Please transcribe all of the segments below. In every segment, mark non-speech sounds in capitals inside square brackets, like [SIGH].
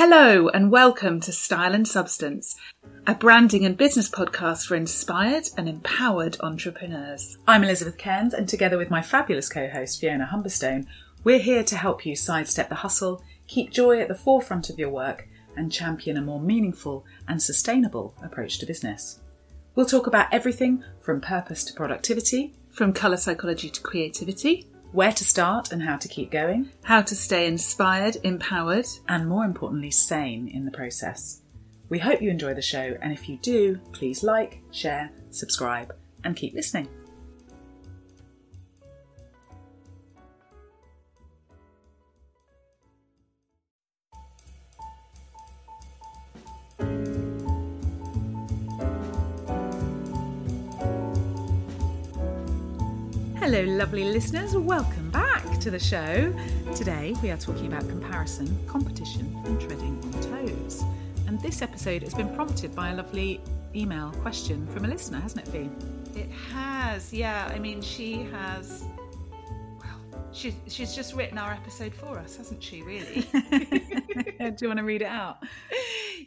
Hello and welcome to Style and Substance, a branding and business podcast for inspired and empowered entrepreneurs. I'm Elizabeth Cairns, and together with my fabulous co host Fiona Humberstone, we're here to help you sidestep the hustle, keep joy at the forefront of your work, and champion a more meaningful and sustainable approach to business. We'll talk about everything from purpose to productivity, From colour psychology to creativity, where to start and how to keep going, how to stay inspired, empowered. and more importantly, sane in the process. We hope you enjoy the show, and if you do, please like, share, subscribe, and keep listening. Hello, lovely listeners. Welcome back to the show. Today we are talking about comparison, competition, and treading on toes. And this episode has been prompted by a lovely email question from a listener, hasn't it, Fee? It has, yeah. I mean, she has. Well, she's she's just written our episode for us, hasn't she? Really? [LAUGHS] Do you want to read it out?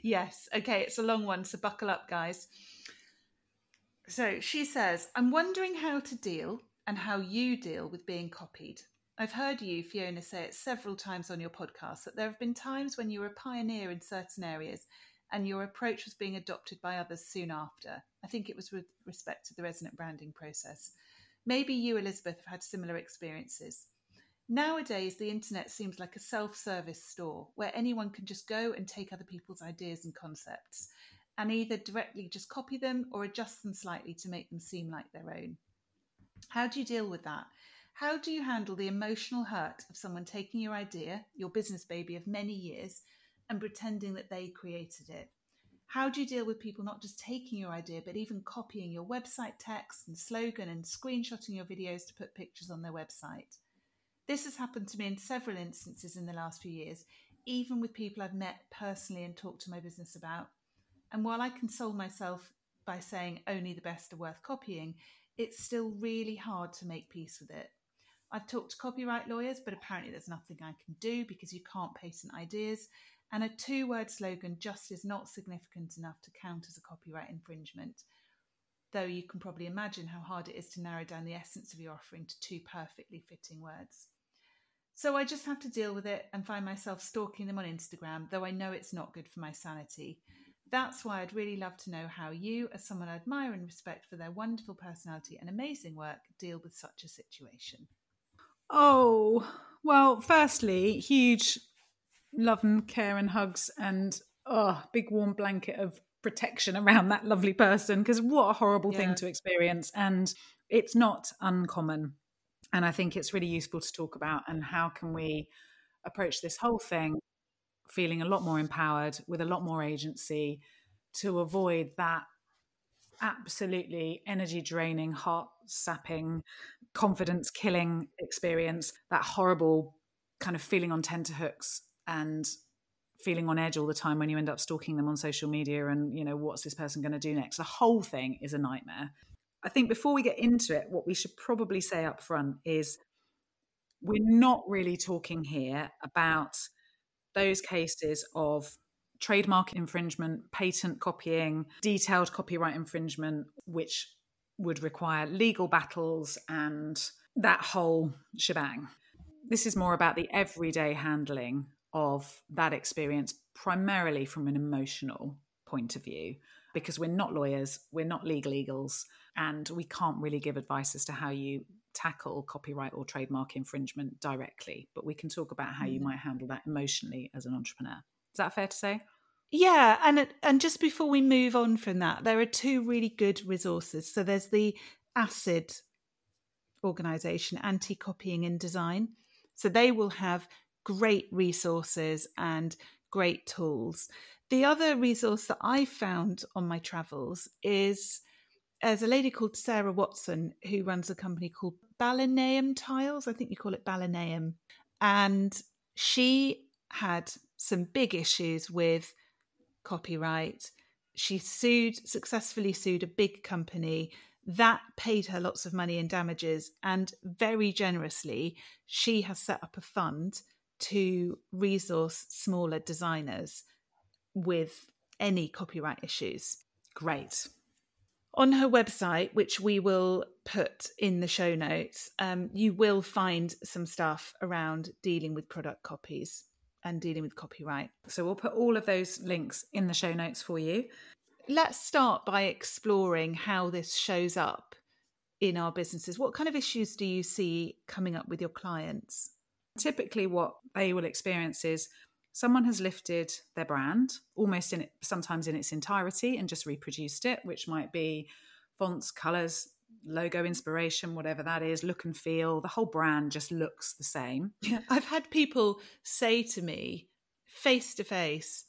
yes. Okay, it's a long one, so buckle up, guys. So she says, I'm wondering how to deal and how you deal with being copied. I've heard you, Fiona, say it several times on your podcast that there have been times when you were a pioneer in certain areas and your approach was being adopted by others soon after. I think it was with respect to the resonant branding process. Maybe you, Elizabeth, have had similar experiences. Nowadays, the internet seems like a self service store where anyone can just go and take other people's ideas and concepts and either directly just copy them or adjust them slightly to make them seem like their own. How do you deal with that? How do you handle the emotional hurt of someone taking your idea, your business baby of many years, and pretending that they created it? How do you deal with people not just taking your idea, but even copying your website text and slogan and screenshotting your videos to put pictures on their website? This has happened to me in several instances in the last few years, even with people I've met personally and talked to my business about. And while I console myself by saying only the best are worth copying, it's still really hard to make peace with it. I've talked to copyright lawyers, but apparently there's nothing I can do because you can't patent ideas, and a two word slogan just is not significant enough to count as a copyright infringement. Though you can probably imagine how hard it is to narrow down the essence of your offering to two perfectly fitting words. So I just have to deal with it and find myself stalking them on Instagram, though I know it's not good for my sanity. That's why I'd really love to know how you, as someone I admire and respect for their wonderful personality and amazing work, deal with such a situation. Oh, well, firstly, huge love and care and hugs and oh, big warm blanket of protection around that lovely person because what a horrible Yeah. thing to experience. And it's not uncommon. And I think it's really useful to talk about and how can we approach this whole thing feeling a lot more empowered with a lot more agency to avoid that absolutely energy draining, heart sapping, confidence killing experience, that horrible kind of feeling on tenterhooks and feeling on edge all the time when you end up stalking them on social media and, you know, what's this person going to do next? The whole thing is a nightmare. I think before we get into it, what we should probably say up front is we're not really talking here about those cases of trademark infringement, patent copying, detailed copyright infringement, which would require legal battles and that whole shebang. This is more about the everyday handling of that experience, primarily from an emotional point of view, because we're not lawyers, we're not legal eagles, and we can't really give advice as to how you tackle copyright or trademark infringement directly. But we can talk about how you hmm. might handle that emotionally as an entrepreneur. Is that fair to say? Yeah, and and just before we move on from that, there are two really good resources. So there's the ACID organization, Anti Copying in Design. So they will have great resources and great tools. The other resource that I found on my travels is there's a lady called Sarah Watson who runs a company called Balineum Tiles. I think you call it Balineum. And she had some big issues with copyright. She sued, successfully sued a big company that paid her lots of money in damages. And very generously, she has set up a fund to resource smaller designers with any copyright issues. Great. On her website, which we will put in the show notes, um, you will find some stuff around dealing with product copies and dealing with copyright. So we'll put all of those links in the show notes for you. Let's start by exploring how this shows up in our businesses. What kind of issues do you see coming up with your clients? Typically, what they will experience is someone has lifted their brand almost in it, sometimes in its entirety and just reproduced it, which might be fonts, colors, logo inspiration, whatever that is, look and feel. The whole brand just looks the same. I've had people say to me face to face,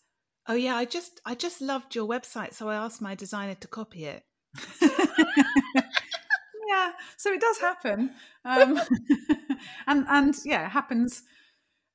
"Oh yeah, I just I just loved your website, so I asked my designer to copy it." [LAUGHS] yeah, so it does happen, um, [LAUGHS] and and yeah, it happens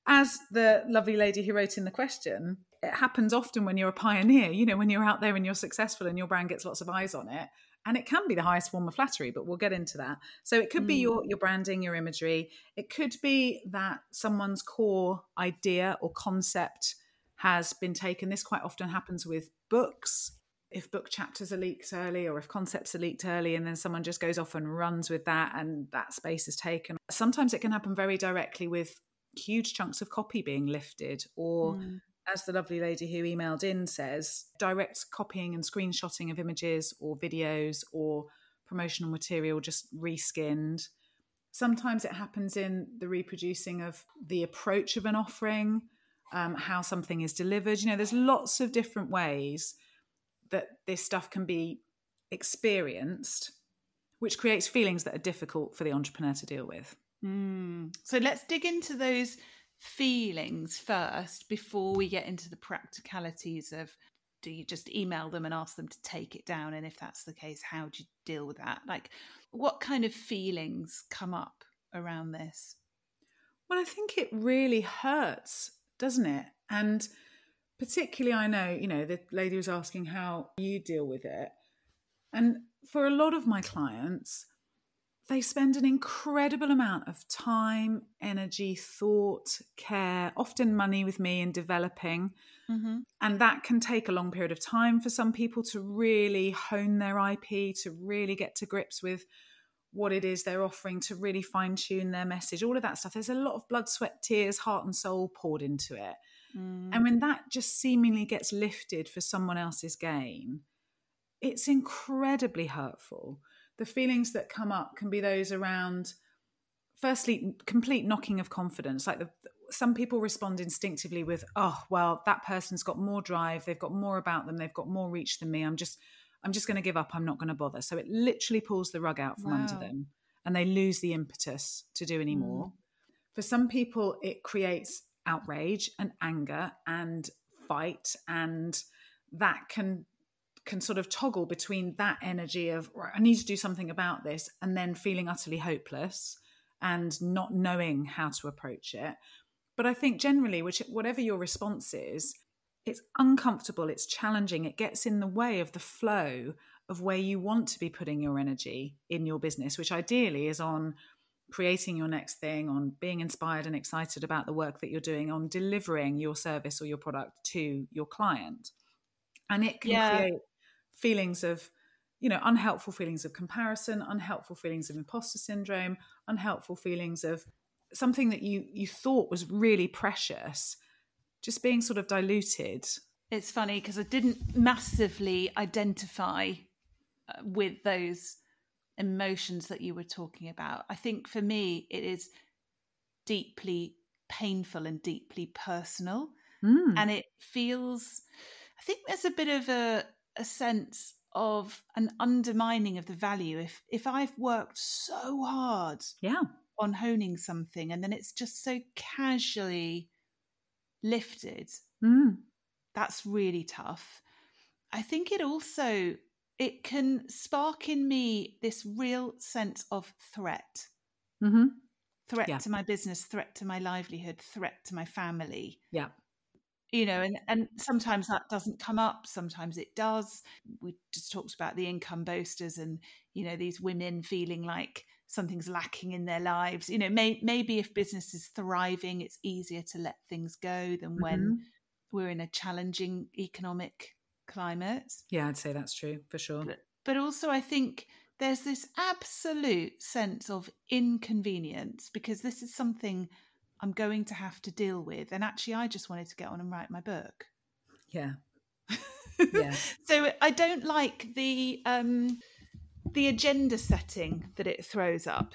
as the lovely lady who wrote in the question, it happens often when you're a pioneer, you know, when you're out there and you're successful and your brand gets lots of eyes on it. And it can be the highest form of flattery, but we'll get into that. So it could mm. be your, your branding, your imagery. It could be that someone's core idea or concept has been taken. This quite often happens with books. If book chapters are leaked early or if concepts are leaked early and then someone just goes off and runs with that and that space is taken. Sometimes it can happen very directly with huge chunks of copy being lifted or mm. As the lovely lady who emailed in says direct copying and screenshotting of images or videos or promotional material just reskinned. Sometimes it happens in the reproducing of the approach of an offering um, how something is delivered. You know there's lots of different ways that this stuff can be experienced which creates feelings that are difficult for the entrepreneur to deal with. Mm. So let's dig into those feelings first before we get into the practicalities of do you just email them and ask them to take it down? And if that's the case, how do you deal with that? Like, what kind of feelings come up around this? Well, I think it really hurts, doesn't it? And particularly, I know, you know, the lady was asking how you deal with it. And for a lot of my clients, they spend an incredible amount of time, energy, thought, care, often money with me in developing. Mm-hmm. And that can take a long period of time for some people to really hone their IP, to really get to grips with what it is they're offering, to really fine tune their message, all of that stuff. There's a lot of blood, sweat, tears, heart, and soul poured into it. Mm. And when that just seemingly gets lifted for someone else's gain, it's incredibly hurtful the feelings that come up can be those around firstly complete knocking of confidence like the, some people respond instinctively with oh well that person's got more drive they've got more about them they've got more reach than me i'm just i'm just going to give up i'm not going to bother so it literally pulls the rug out from wow. under them and they lose the impetus to do any more mm. for some people it creates outrage and anger and fight and that can can sort of toggle between that energy of I need to do something about this and then feeling utterly hopeless and not knowing how to approach it. But I think generally, which whatever your response is, it's uncomfortable, it's challenging, it gets in the way of the flow of where you want to be putting your energy in your business, which ideally is on creating your next thing, on being inspired and excited about the work that you're doing, on delivering your service or your product to your client. And it can yeah. create feelings of you know unhelpful feelings of comparison unhelpful feelings of imposter syndrome unhelpful feelings of something that you you thought was really precious just being sort of diluted. It's funny because i didn't massively identify uh, with those emotions that you were talking about. I think for me it is deeply painful and deeply personal. Mm. and it feels i think there's a bit of a a sense of an undermining of the value if if I've worked so hard yeah on honing something and then it's just so casually lifted mm. that's really tough I think it also it can spark in me this real sense of threat mm-hmm. threat yeah. to my business threat to my livelihood threat to my family yeah you know and and sometimes that doesn't come up sometimes it does we just talked about the income boasters and you know these women feeling like something's lacking in their lives. You know, may, maybe if business is thriving, it's easier to let things go than mm-hmm. when we're in a challenging economic climate. Yeah, I'd say that's true for sure. But, but also, I think there's this absolute sense of inconvenience because this is something I'm going to have to deal with. And actually, I just wanted to get on and write my book. Yeah. [LAUGHS] yeah. so I don't like the um, the agenda setting that it throws up.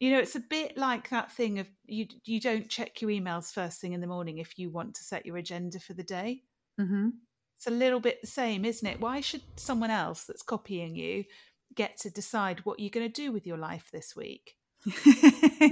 You know, it's a bit like that thing of you you don't check your emails first thing in the morning if you want to set your agenda for the day. Mm-hmm. It's a little bit the same, isn't it? Why should someone else that's copying you get to decide what you're going to do with your life this week?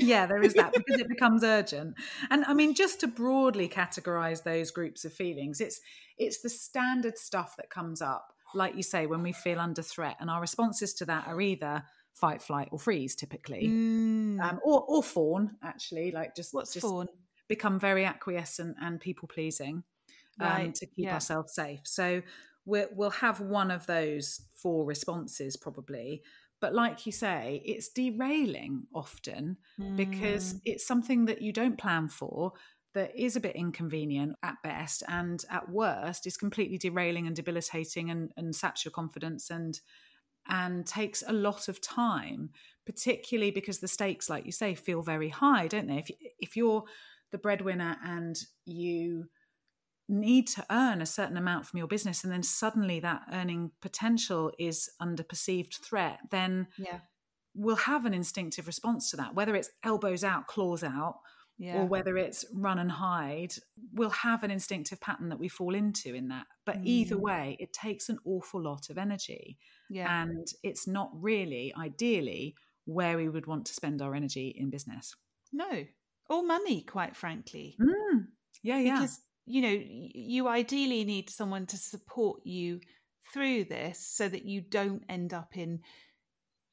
Yeah, there is that [LAUGHS] because it becomes urgent. And I mean, just to broadly categorize those groups of feelings, it's it's the standard stuff that comes up, like you say, when we feel under threat, and our responses to that are either fight, flight, or freeze, typically, mm. um, or or fawn. Actually, like just what's just fawn? Become very acquiescent and people pleasing um, right. to keep yeah. ourselves safe. So we will have one of those four responses probably but like you say it's derailing often mm. because it's something that you don't plan for that is a bit inconvenient at best and at worst is completely derailing and debilitating and, and saps your confidence and and takes a lot of time particularly because the stakes like you say feel very high don't they if, if you're the breadwinner and you need to earn a certain amount from your business and then suddenly that earning potential is under perceived threat then yeah we'll have an instinctive response to that whether it's elbows out claws out yeah. or whether it's run and hide we'll have an instinctive pattern that we fall into in that but mm. either way it takes an awful lot of energy yeah. and it's not really ideally where we would want to spend our energy in business no or money quite frankly mm. yeah yeah because you know you ideally need someone to support you through this so that you don't end up in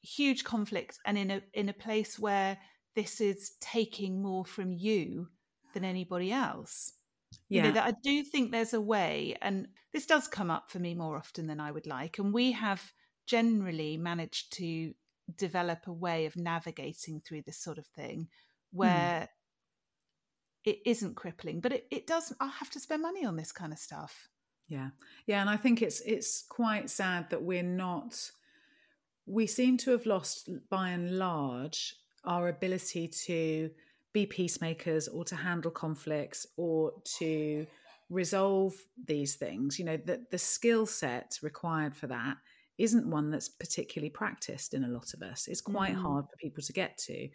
huge conflict and in a in a place where this is taking more from you than anybody else yeah. you know that i do think there's a way and this does come up for me more often than i would like and we have generally managed to develop a way of navigating through this sort of thing hmm. where it isn't crippling, but it, it does. I have to spend money on this kind of stuff. Yeah, yeah, and I think it's it's quite sad that we're not. We seem to have lost, by and large, our ability to be peacemakers or to handle conflicts or to resolve these things. You know, that the skill set required for that isn't one that's particularly practiced in a lot of us. It's quite mm. hard for people to get to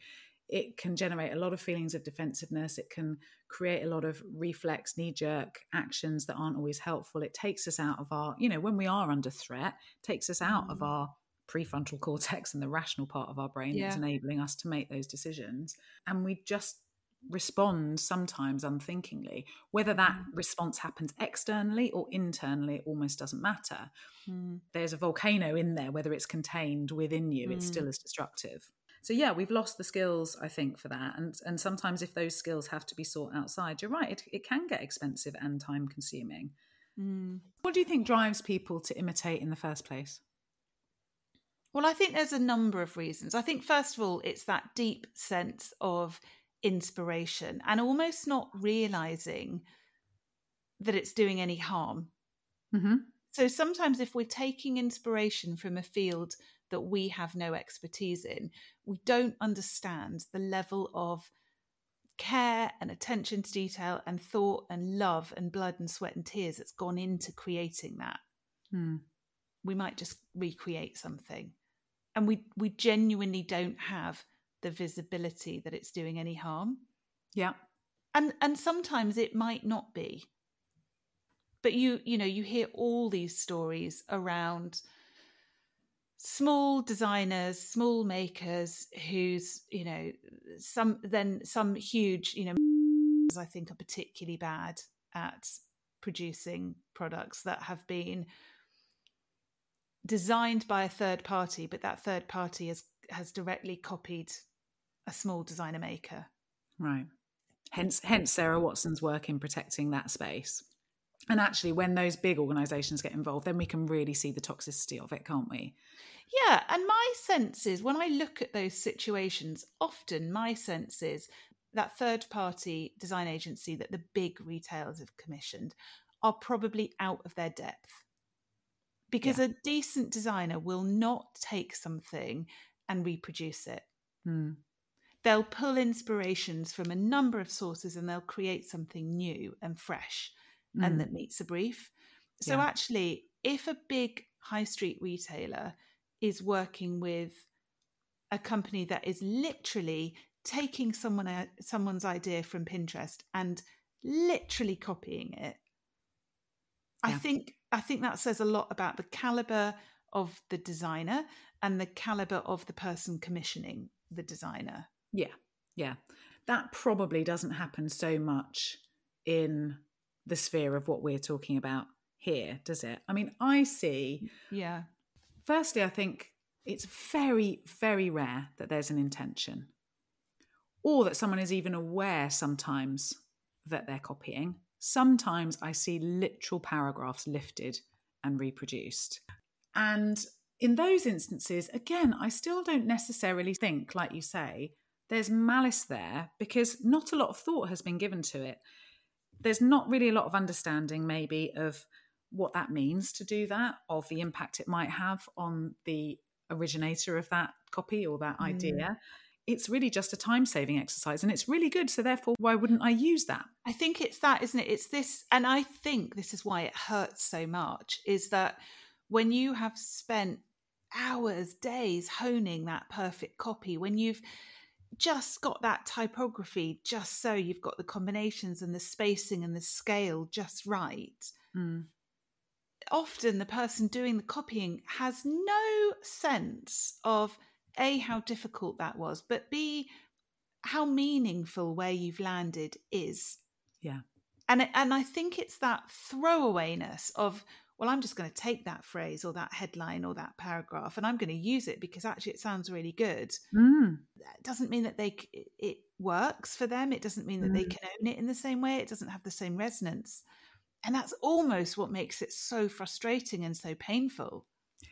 it can generate a lot of feelings of defensiveness. It can create a lot of reflex, knee jerk actions that aren't always helpful. It takes us out of our, you know, when we are under threat, takes us out mm. of our prefrontal [LAUGHS] cortex and the rational part of our brain yeah. that's enabling us to make those decisions. And we just respond sometimes unthinkingly. Whether that mm. response happens externally or internally, it almost doesn't matter. Mm. There's a volcano in there, whether it's contained within you, it's still mm. as destructive so yeah we've lost the skills i think for that and and sometimes if those skills have to be sought outside you're right it, it can get expensive and time consuming mm. what do you think drives people to imitate in the first place well i think there's a number of reasons i think first of all it's that deep sense of inspiration and almost not realizing that it's doing any harm mm-hmm. so sometimes if we're taking inspiration from a field that we have no expertise in, we don't understand the level of care and attention to detail and thought and love and blood and sweat and tears that's gone into creating that. Hmm. We might just recreate something. And we, we genuinely don't have the visibility that it's doing any harm. Yeah. And and sometimes it might not be. But you you know, you hear all these stories around small designers, small makers who's, you know, some then some huge, you know, I think are particularly bad at producing products that have been designed by a third party, but that third party has has directly copied a small designer maker. Right. Hence hence Sarah Watson's work in protecting that space. And actually when those big organizations get involved, then we can really see the toxicity of it, can't we? Yeah, and my sense is when I look at those situations, often my sense is that third party design agency that the big retailers have commissioned are probably out of their depth. Because yeah. a decent designer will not take something and reproduce it. Mm. They'll pull inspirations from a number of sources and they'll create something new and fresh mm. and that meets a brief. So, yeah. actually, if a big high street retailer is working with a company that is literally taking someone someone's idea from Pinterest and literally copying it. Yeah. I think I think that says a lot about the caliber of the designer and the caliber of the person commissioning the designer. Yeah. Yeah. That probably doesn't happen so much in the sphere of what we're talking about here, does it? I mean, I see. Yeah. Firstly, I think it's very, very rare that there's an intention or that someone is even aware sometimes that they're copying. Sometimes I see literal paragraphs lifted and reproduced. And in those instances, again, I still don't necessarily think, like you say, there's malice there because not a lot of thought has been given to it. There's not really a lot of understanding, maybe, of what that means to do that, of the impact it might have on the originator of that copy or that mm. idea. It's really just a time saving exercise and it's really good. So, therefore, why wouldn't I use that? I think it's that, isn't it? It's this, and I think this is why it hurts so much is that when you have spent hours, days honing that perfect copy, when you've just got that typography just so you've got the combinations and the spacing and the scale just right. Mm often the person doing the copying has no sense of a how difficult that was but b how meaningful where you've landed is yeah and and i think it's that throwawayness of well i'm just going to take that phrase or that headline or that paragraph and i'm going to use it because actually it sounds really good mm. that doesn't mean that they it works for them it doesn't mean that mm. they can own it in the same way it doesn't have the same resonance and that's almost what makes it so frustrating and so painful.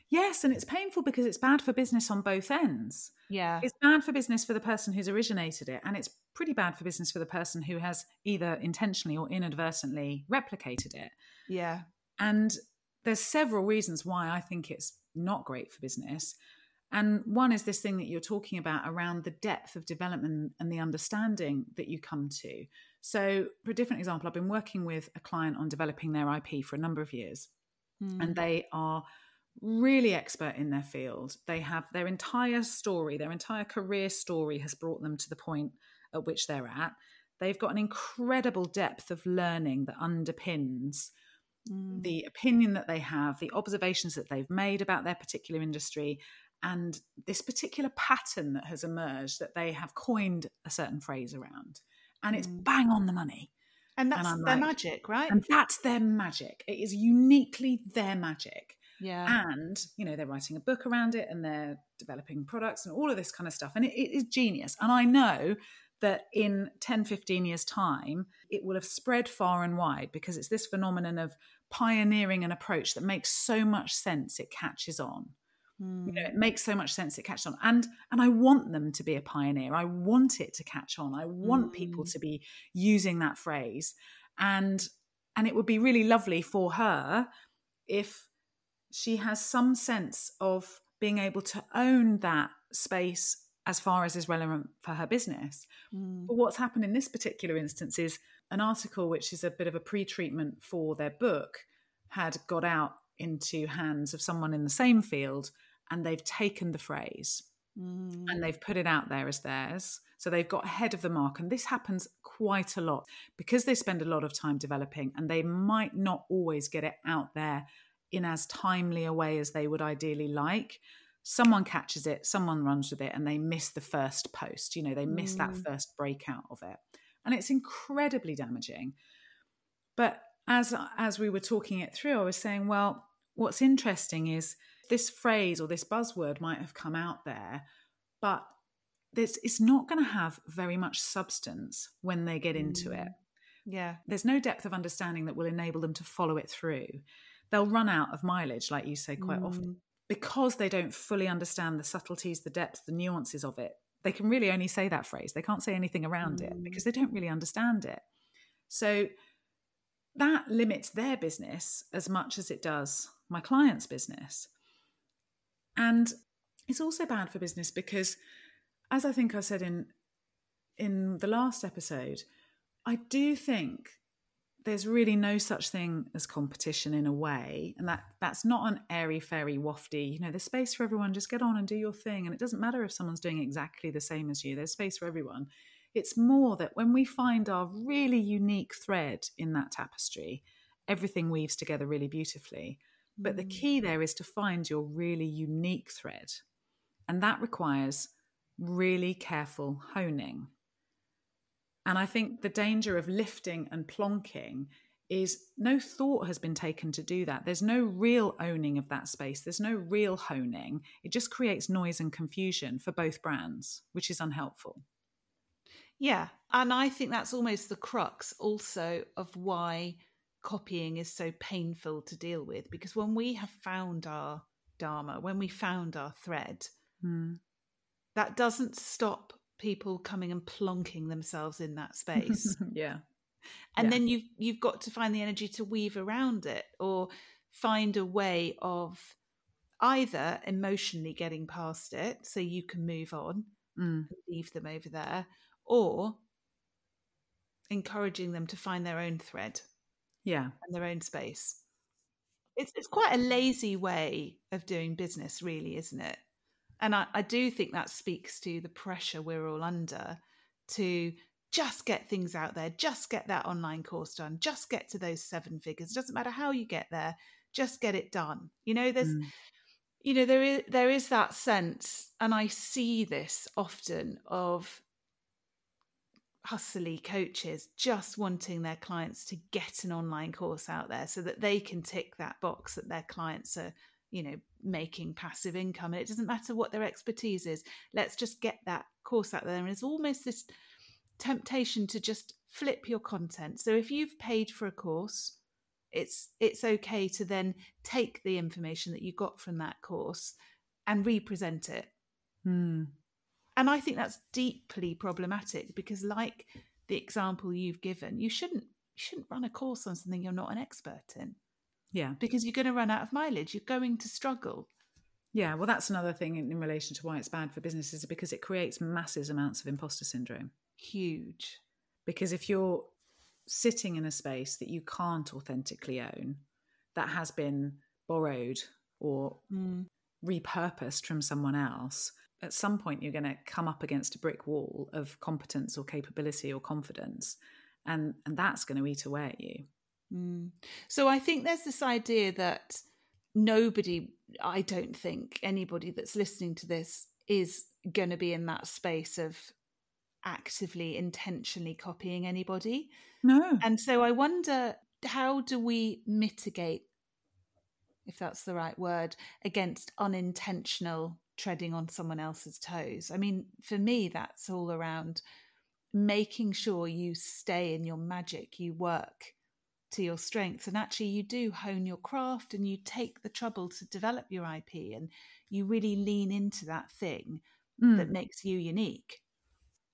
Yes, and it's painful because it's bad for business on both ends. Yeah. It's bad for business for the person who's originated it, and it's pretty bad for business for the person who has either intentionally or inadvertently replicated it. Yeah. And there's several reasons why I think it's not great for business. And one is this thing that you're talking about around the depth of development and the understanding that you come to. So, for a different example, I've been working with a client on developing their IP for a number of years, mm. and they are really expert in their field. They have their entire story, their entire career story has brought them to the point at which they're at. They've got an incredible depth of learning that underpins mm. the opinion that they have, the observations that they've made about their particular industry, and this particular pattern that has emerged that they have coined a certain phrase around and it's mm. bang on the money. And that's and their like, magic, right? And that's their magic. It is uniquely their magic. Yeah. And, you know, they're writing a book around it and they're developing products and all of this kind of stuff. And it, it is genius. And I know that in 10, 15 years' time, it will have spread far and wide because it's this phenomenon of pioneering an approach that makes so much sense it catches on. Mm. You know, it makes so much sense it catches on. And and I want them to be a pioneer. I want it to catch on. I want mm. people to be using that phrase. And and it would be really lovely for her if she has some sense of being able to own that space as far as is relevant for her business. Mm. But what's happened in this particular instance is an article, which is a bit of a pre treatment for their book, had got out into hands of someone in the same field and they've taken the phrase mm. and they've put it out there as theirs. So they've got ahead of the mark. And this happens quite a lot because they spend a lot of time developing and they might not always get it out there in as timely a way as they would ideally like. Someone catches it, someone runs with it, and they miss the first post. You know, they miss mm. that first breakout of it. And it's incredibly damaging. But as as we were talking it through, I was saying, well, what's interesting is this phrase or this buzzword might have come out there, but this it's not going to have very much substance when they get into mm. it. Yeah. There's no depth of understanding that will enable them to follow it through. They'll run out of mileage, like you say quite mm. often, because they don't fully understand the subtleties, the depths, the nuances of it, they can really only say that phrase. They can't say anything around mm. it because they don't really understand it. So that limits their business as much as it does my client's business. And it's also bad for business because, as I think I said in in the last episode, I do think there's really no such thing as competition in a way and that that's not an airy fairy wafty you know there's space for everyone just get on and do your thing and it doesn't matter if someone's doing exactly the same as you there's space for everyone. It's more that when we find our really unique thread in that tapestry everything weaves together really beautifully. But the mm. key there is to find your really unique thread and that requires really careful honing and I think the danger of lifting and plonking is no thought has been taken to do that. There's no real owning of that space. There's no real honing. It just creates noise and confusion for both brands, which is unhelpful. Yeah. And I think that's almost the crux also of why copying is so painful to deal with. Because when we have found our Dharma, when we found our thread, mm. that doesn't stop people coming and plonking themselves in that [LAUGHS] space. yeah. And yeah. then you've you've got to find the energy to weave around it or find a way of either emotionally getting past it so you can move on mm. leave them over there or encouraging them to find their own thread yeah and their own space it's it's quite a lazy way of doing business really isn't it and I, I do think that speaks to the pressure we're all under to just get things out there, just get that online course done, just get to those seven figures. It doesn't matter how you get there, just get it done. You know, there's mm. you know, there is there is that sense, and I see this often of hustly coaches just wanting their clients to get an online course out there so that they can tick that box that their clients are you know making passive income and it doesn't matter what their expertise is let's just get that course out there. And it's almost this temptation to just flip your content. So if you've paid for a course it's it's okay to then take the information that you got from that course and represent it. Hmm. and i think that's deeply problematic because like the example you've given you shouldn't you shouldn't run a course on something you're not an expert in yeah. Because you're going to run out of mileage. You're going to struggle. Yeah, well, that's another thing in, in relation to why it's bad for businesses because it creates massive amounts of imposter syndrome. Huge. Because if you're sitting in a space that you can't authentically own, that has been borrowed or mm. repurposed from someone else, at some point you're going to come up against a brick wall of competence or capability or confidence. And, and that's going to eat away at you. Mm. So I think there's this idea that nobody, I don't think anybody that's listening to this is going to be in that space of actively, intentionally copying anybody. No. And so I wonder how do we mitigate, if that's the right word, against unintentional treading on someone else's toes? I mean, for me, that's all around making sure you stay in your magic, you work to your strengths and actually you do hone your craft and you take the trouble to develop your ip and you really lean into that thing mm. that makes you unique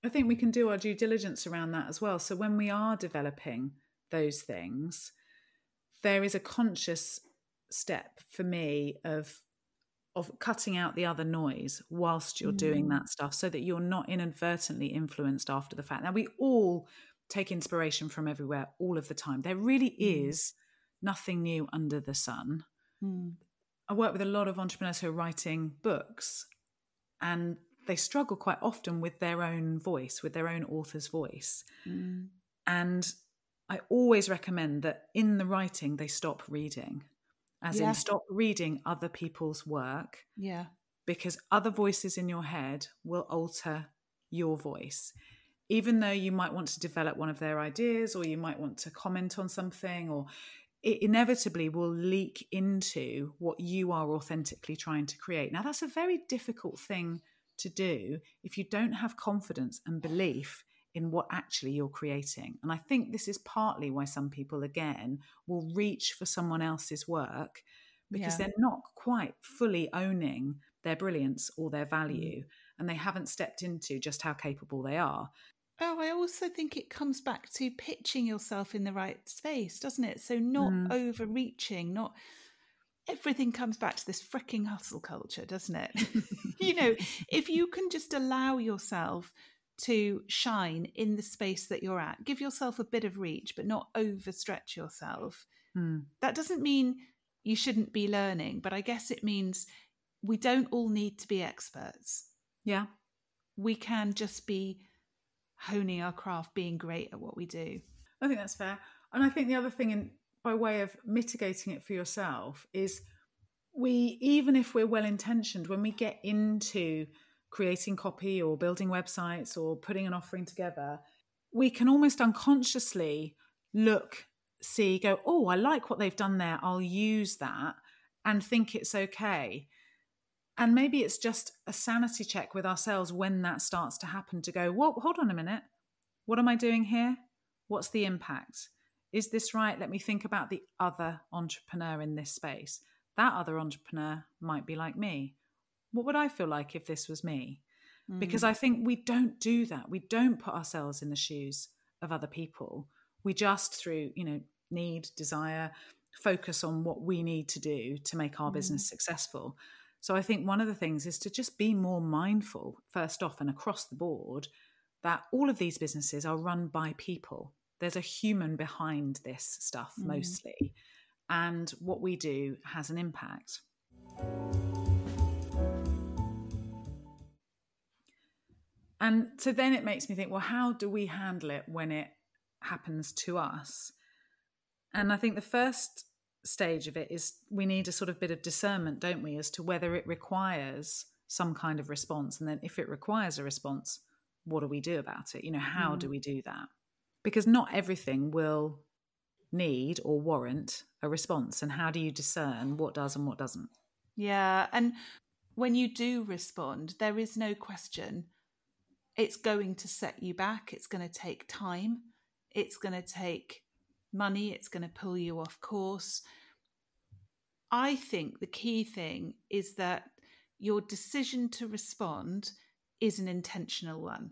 i think we can do our due diligence around that as well so when we are developing those things there is a conscious step for me of of cutting out the other noise whilst you're mm. doing that stuff so that you're not inadvertently influenced after the fact now we all take inspiration from everywhere all of the time. There really mm. is nothing new under the sun. Mm. I work with a lot of entrepreneurs who are writing books and they struggle quite often with their own voice, with their own author's voice. Mm. And I always recommend that in the writing, they stop reading, as yeah. in stop reading other people's work. Yeah. Because other voices in your head will alter your voice even though you might want to develop one of their ideas or you might want to comment on something or it inevitably will leak into what you are authentically trying to create. Now, that's a very difficult thing to do if you don't have confidence and belief in what actually you're creating. And I think this is partly why some people, again, will reach for someone else's work because Yeah. they're not quite fully owning their brilliance or their mm. value and they haven't stepped into just how capable they are. Oh, I also think it comes back to pitching yourself in the right space, doesn't it? So not Mm. overreaching, not everything comes back to this freaking hustle culture, doesn't it? [LAUGHS] [LAUGHS] you know, if you can just allow yourself to shine in the space that you're at, give yourself a bit of reach, but not overstretch yourself. Mm. That doesn't mean you shouldn't be learning, but I guess it means we don't all need to be experts. Yeah. We can just be honing our craft, being great at what we do. I think that's fair. And I think the other thing, in, by way of mitigating it for yourself, is we, even if we're well intentioned, when we get into creating copy or building websites or putting an offering together, we can almost unconsciously look, see, go, oh, I like what they've done there. I'll use that and think it's okay. And maybe it's just a sanity check with ourselves when that starts to happen to go, well, hold on a minute. What am I doing here? What's the impact? Is this right? Let me think about the other entrepreneur in this space. That other entrepreneur might be like me. What would I feel like if this was me? Because mm. I think we don't do that. We don't put ourselves in the shoes of other people. We just, through, you know, need, desire, focus on what we need to do to make our business mm. successful. So I think one of the things is to just be more mindful, first off and across the board, that all of these businesses are run by people. There's a human behind this stuff Mm. mostly. And what we do has an impact. And so then it makes me think, well, how do we handle it when it happens to us? And I think the first stage of it is we need a sort of bit of discernment, don't we, as to whether it requires some kind of response. And then if it requires a response, what do we do about it? You know, how do mm. we do that? Because not everything will need or warrant a response. And how do you discern what does and what doesn't? Yeah. And when you do respond, there is no question it's going to set you back. It's going to take time. It's going to take money. It's going to pull you off course. I think the key thing is that your decision to respond is an intentional one.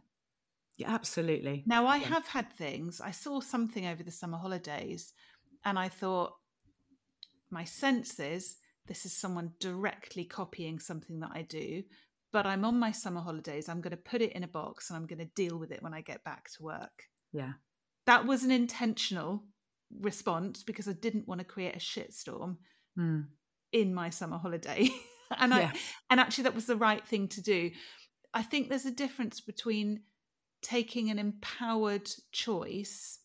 Yeah, absolutely. Now, I have had things, I saw something over the summer holidays, and I thought, my sense is this is someone directly copying something that I do, but I'm on my summer holidays. I'm going to put it in a box and I'm going to deal with it when I get back to work. Yeah. That was an intentional response because I didn't want to create a shitstorm Mm. in my summer holiday. [LAUGHS] and I and actually that was the right thing to do. I think there's a difference between taking an empowered choice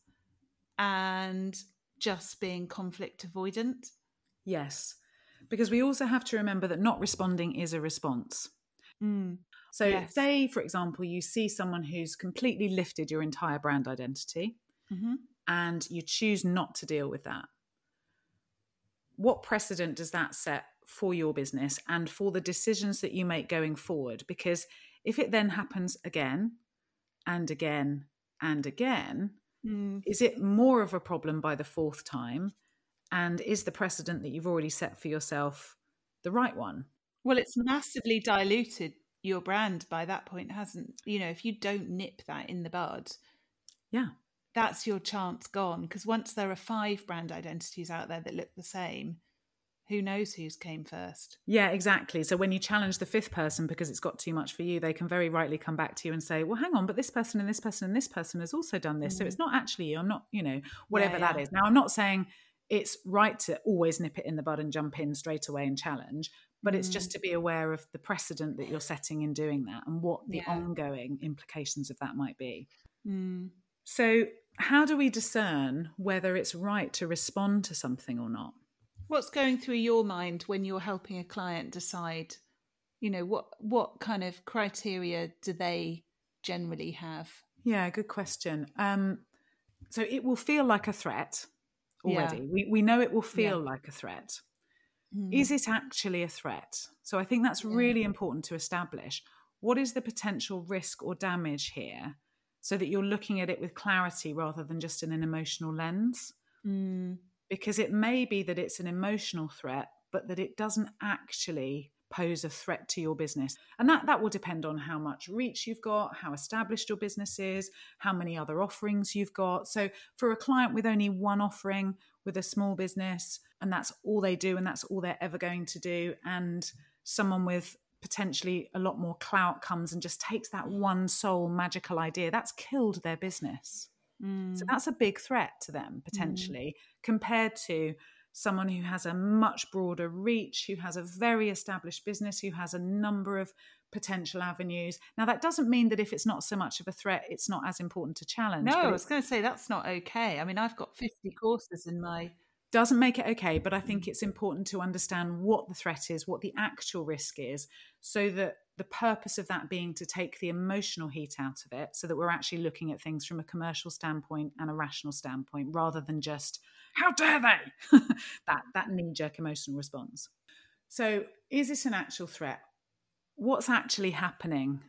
and just being conflict avoidant. Yes. Because we also have to remember that not responding is a response. So, Yes. say, for example, you see someone who's completely lifted your entire brand identity Mhm. and you choose not to deal with that. What precedent does that set for your business and for the decisions that you make going forward? Because if it then happens again and again and again, Mm. is it more of a problem by the fourth time? And is the precedent that you've already set for yourself the right one? Well, it's massively diluted your brand by that point, hasn't? You know, if you don't nip that in the bud, Yeah. That's your chance gone. Because once there are five brand identities out there that look the same, who knows who's came first? Yeah, exactly. So when you challenge the fifth person because it's got too much for you, they can very rightly come back to you and say, well, hang on, but this person and this person and this person has also done this. So it's not actually you. I'm not, you know, whatever that Mm. yeah. is. Now, I'm not saying it's right to always nip it in the bud and jump in straight away and challenge, but it's Mm. just to be aware of the precedent that you're setting in doing that and what the Yeah. ongoing implications of that might be. Mm. So, how do we discern whether it's right to respond to something or not? What's going through your mind when you're helping a client decide, you know, what what kind of criteria do they generally have? Yeah, good question. Um, so it will feel like a threat Yeah. already. We, we know it will feel like a threat. Mm. Is it actually a threat? So I think that's really important to establish. What is the potential risk or damage here so that you're looking at it with clarity rather than just in an emotional lens? Mm. Because it may be that it's an emotional threat but that it doesn't actually pose a threat to your business. And that, that will depend on how much reach you've got, how established your business is, how many other offerings you've got. So, for a client with only one offering with a small business, and that's all they do, and that's all they're ever going to do, and someone with potentially a lot more clout comes and just takes that one sole magical idea, that's killed their business. Mm. So, that's a big threat to them potentially mm. compared to someone who has a much broader reach, who has a very established business, who has a number of potential avenues. Now, that doesn't mean that if it's not so much of a threat, it's not as important to challenge. No, I was going to say that's not okay. I mean, I've got 50 courses in my. Doesn't make it okay, but I mm. think it's important to understand what the threat is, what the actual risk is, so that the purpose of that being to take the emotional heat out of it, so that we're actually looking at things from a commercial standpoint and a rational standpoint rather than just how dare they? [LAUGHS] that that knee jerk emotional response. So, is this an actual threat? What's actually happening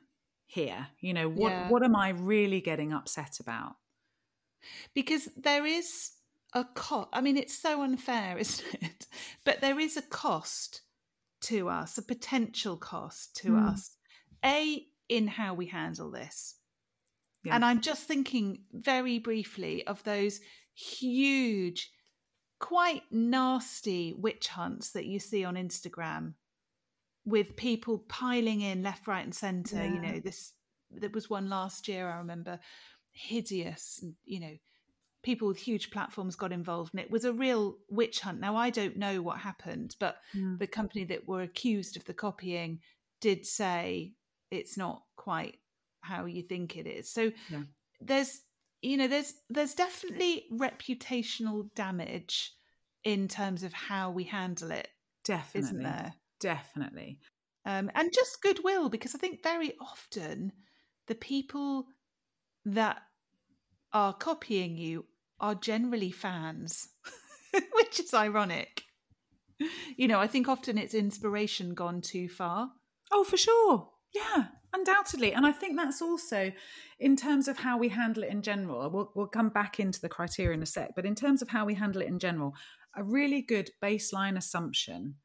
here? You know, what yeah. what am I really getting upset about? Because there is a cost. I mean, it's so unfair, [LAUGHS] isn't it? But there is a cost to us, a potential cost to mm. us. A in how we handle this. Yeah. And I'm just thinking very briefly of those huge, quite nasty witch hunts that you see on Instagram with people piling in left, right, and centre. Yeah. You know, this there was one last year, I remember, hideous, you know, people with huge platforms got involved and it was a real witch hunt. Now I don't know what happened, but mm. the company that were accused of the copying did say it's not quite how you think it is. So yeah. there's you know there's there's definitely reputational damage in terms of how we handle it definitely isn't there definitely um, and just goodwill because i think very often the people that are copying you are generally fans [LAUGHS] which is ironic. You know i think often it's inspiration gone too far. Oh for sure. Yeah undoubtedly. And i think that's also in terms of how we handle it in general we'll, we'll come back into the criteria in a sec but in terms of how we handle it in general a really good baseline assumption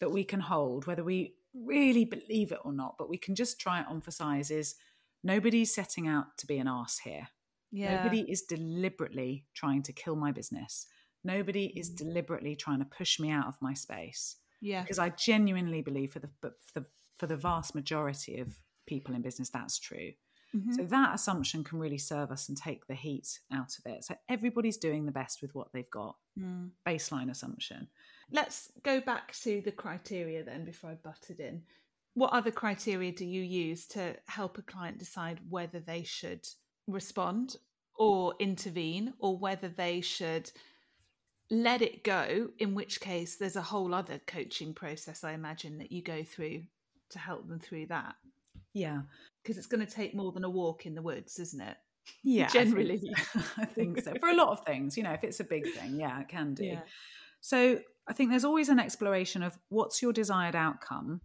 that we can hold whether we really believe it or not but we can just try and emphasize is nobody's setting out to be an ass here yeah. nobody is deliberately trying to kill my business nobody is mm. deliberately trying to push me out of my space yeah because i genuinely believe for the for the for the vast majority of people in business, that's true. Mm-hmm. So that assumption can really serve us and take the heat out of it. So everybody's doing the best with what they've got. Mm. Baseline assumption. Let's go back to the criteria then before I butted in. What other criteria do you use to help a client decide whether they should respond or intervene or whether they should let it go, in which case there's a whole other coaching process, I imagine, that you go through to help them through that. Yeah. Because it's going to take more than a walk in the woods, isn't it? [LAUGHS] Yeah. Generally. I think, so. [LAUGHS] I think so. For a lot of things, you know, if it's a big thing, yeah, it can do. Yeah. So I think there's always an exploration of what's your desired outcome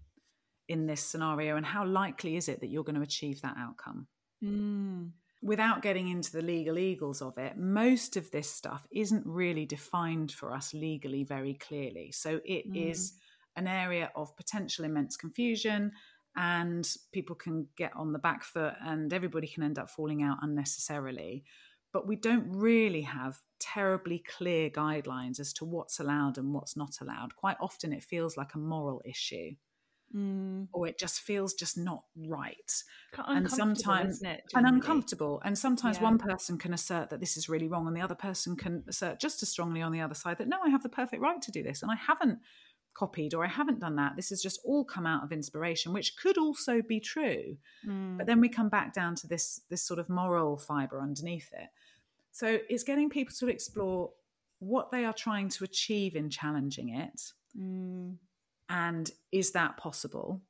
in this scenario and how likely is it that you're going to achieve that outcome? Mm. Without getting into the legal eagles of it, most of this stuff isn't really defined for us legally very clearly. So it mm. is an area of potential immense confusion and people can get on the back foot and everybody can end up falling out unnecessarily. But we don't really have terribly clear guidelines as to what's allowed and what's not allowed. Quite often it feels like a moral issue. Mm. Or it just feels just not right, and sometimes it, and uncomfortable. And sometimes yeah. one person can assert that this is really wrong, and the other person can assert just as strongly on the other side that no, I have the perfect right to do this, and I haven't copied or I haven't done that. This has just all come out of inspiration, which could also be true. Mm. But then we come back down to this this sort of moral fiber underneath it. So it's getting people to explore what they are trying to achieve in challenging it. Mm. And is that possible?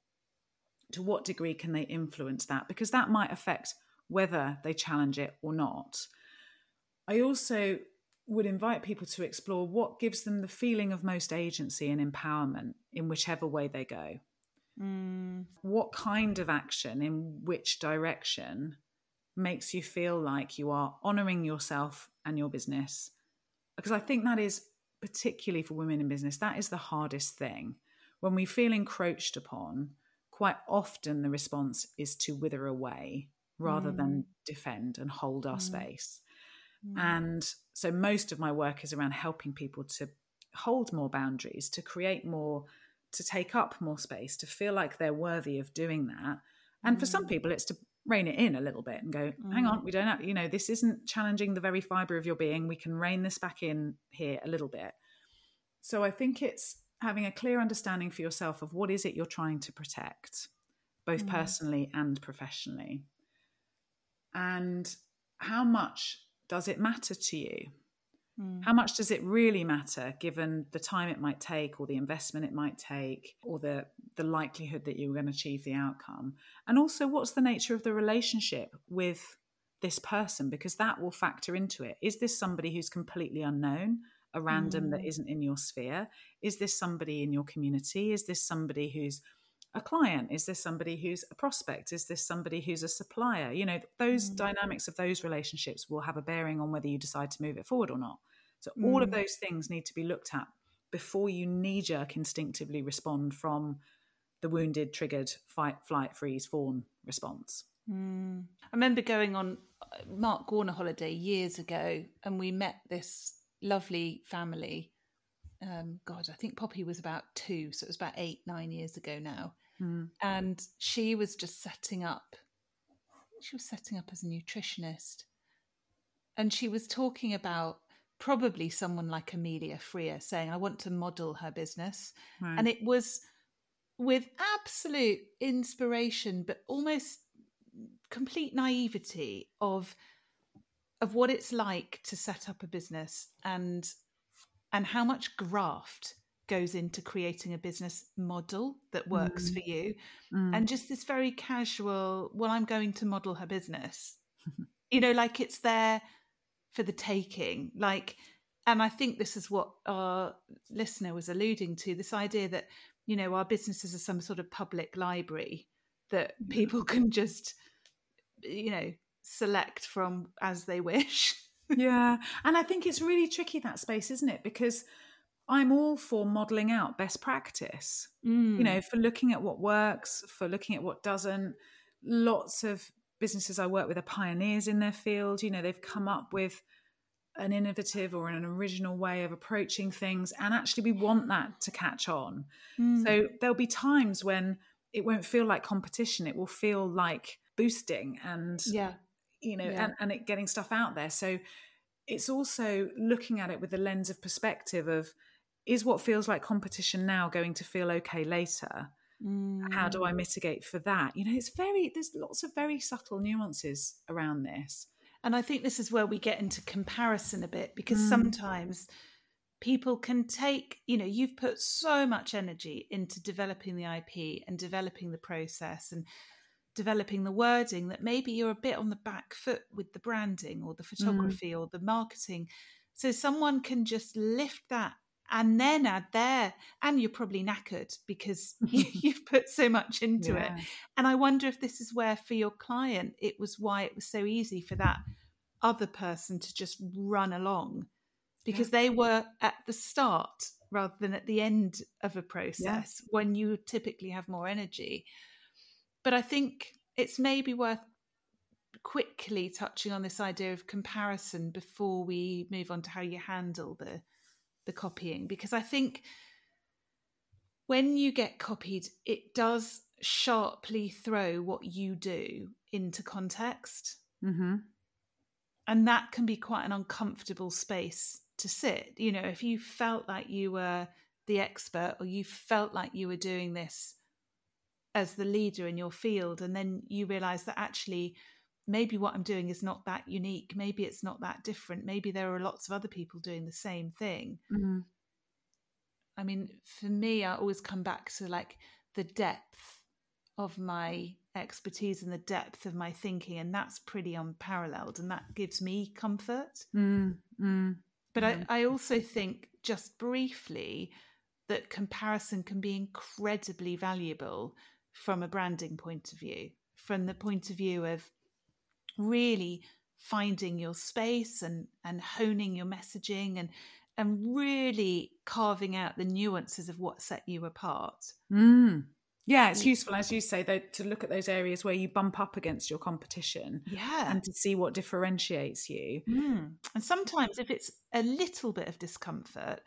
To what degree can they influence that? Because that might affect whether they challenge it or not. I also would invite people to explore what gives them the feeling of most agency and empowerment in whichever way they go. Mm. What kind of action in which direction makes you feel like you are honoring yourself and your business? Because I think that is particularly for women in business, that is the hardest thing. When we feel encroached upon, quite often the response is to wither away rather mm. than defend and hold our mm. space. Mm. And so most of my work is around helping people to hold more boundaries, to create more, to take up more space, to feel like they're worthy of doing that. And for some mm. people, it's to rein it in a little bit and go, hang on, mm. we don't have, you know, this isn't challenging the very fiber of your being. We can rein this back in here a little bit. So I think it's having a clear understanding for yourself of what is it you're trying to protect, both mm. personally and professionally. And how much does it matter to you? Mm. How much does it really matter given the time it might take or the investment it might take or the the likelihood that you're going to achieve the outcome? And also what's the nature of the relationship with this person because that will factor into it. Is this somebody who's completely unknown, a random mm. that isn't in your sphere? Is this somebody in your community? Is this somebody who's a client? Is this somebody who's a prospect? Is this somebody who's a supplier? You know, those mm. dynamics of those relationships will have a bearing on whether you decide to move it forward or not. So, mm. all of mm. those things need to be looked at before you knee jerk instinctively respond from the wounded, triggered, fight, flight, freeze, fawn response. Mm. I remember going on uh, Mark Warner holiday years ago, and we met this lovely family. Um, God, I think Poppy was about two, so it was about eight, nine years ago now. Mm. And she was just setting up, she was setting up as a nutritionist. And she was talking about probably someone like Amelia Freer saying, I want to model her business. Right. And it was with absolute inspiration, but almost complete naivety of of what it's like to set up a business and and how much graft goes into creating a business model that works mm. for you mm. and just this very casual well i'm going to model her business [LAUGHS] you know like it's there for the taking like and i think this is what our listener was alluding to this idea that you know our businesses are some sort of public library that people [LAUGHS] can just you know select from as they wish [LAUGHS] yeah and i think it's really tricky that space isn't it because I'm all for modeling out best practice, mm. you know, for looking at what works, for looking at what doesn't. Lots of businesses I work with are pioneers in their field. You know, they've come up with an innovative or an original way of approaching things. And actually, we want that to catch on. Mm. So there'll be times when it won't feel like competition, it will feel like boosting and, yeah. You know, yeah. and, and it getting stuff out there. So it's also looking at it with the lens of perspective of, is what feels like competition now going to feel okay later? Mm. How do I mm. mitigate for that? You know, it's very, there's lots of very subtle nuances around this. And I think this is where we get into comparison a bit because mm. sometimes people can take, you know, you've put so much energy into developing the IP and developing the process and developing the wording that maybe you're a bit on the back foot with the branding or the mm. photography mm. or the marketing. So someone can just lift that and then add there and you're probably knackered because [LAUGHS] [LAUGHS] you've put so much into yeah. it and i wonder if this is where for your client it was why it was so easy for that other person to just run along because yeah. they were at the start rather than at the end of a process yeah. when you typically have more energy but i think it's maybe worth quickly touching on this idea of comparison before we move on to how you handle the the copying because I think when you get copied, it does sharply throw what you do into context. Mm-hmm. And that can be quite an uncomfortable space to sit. You know, if you felt like you were the expert or you felt like you were doing this as the leader in your field, and then you realize that actually maybe what I'm doing is not that unique. Maybe it's not that different. Maybe there are lots of other people doing the same thing. Mm-hmm. I mean, for me, I always come back to like the depth of my expertise and the depth of my thinking, and that's pretty unparalleled, and that gives me comfort. Mm-hmm. But I, I also think, just briefly, that comparison can be incredibly valuable from a branding point of view, from the point of view of really finding your space and and honing your messaging and and really carving out the nuances of what set you apart. Mm. Yeah, it's useful, as you say, though, to look at those areas where you bump up against your competition. Yeah. And to see what differentiates you. Mm. And sometimes, if it's a little bit of discomfort,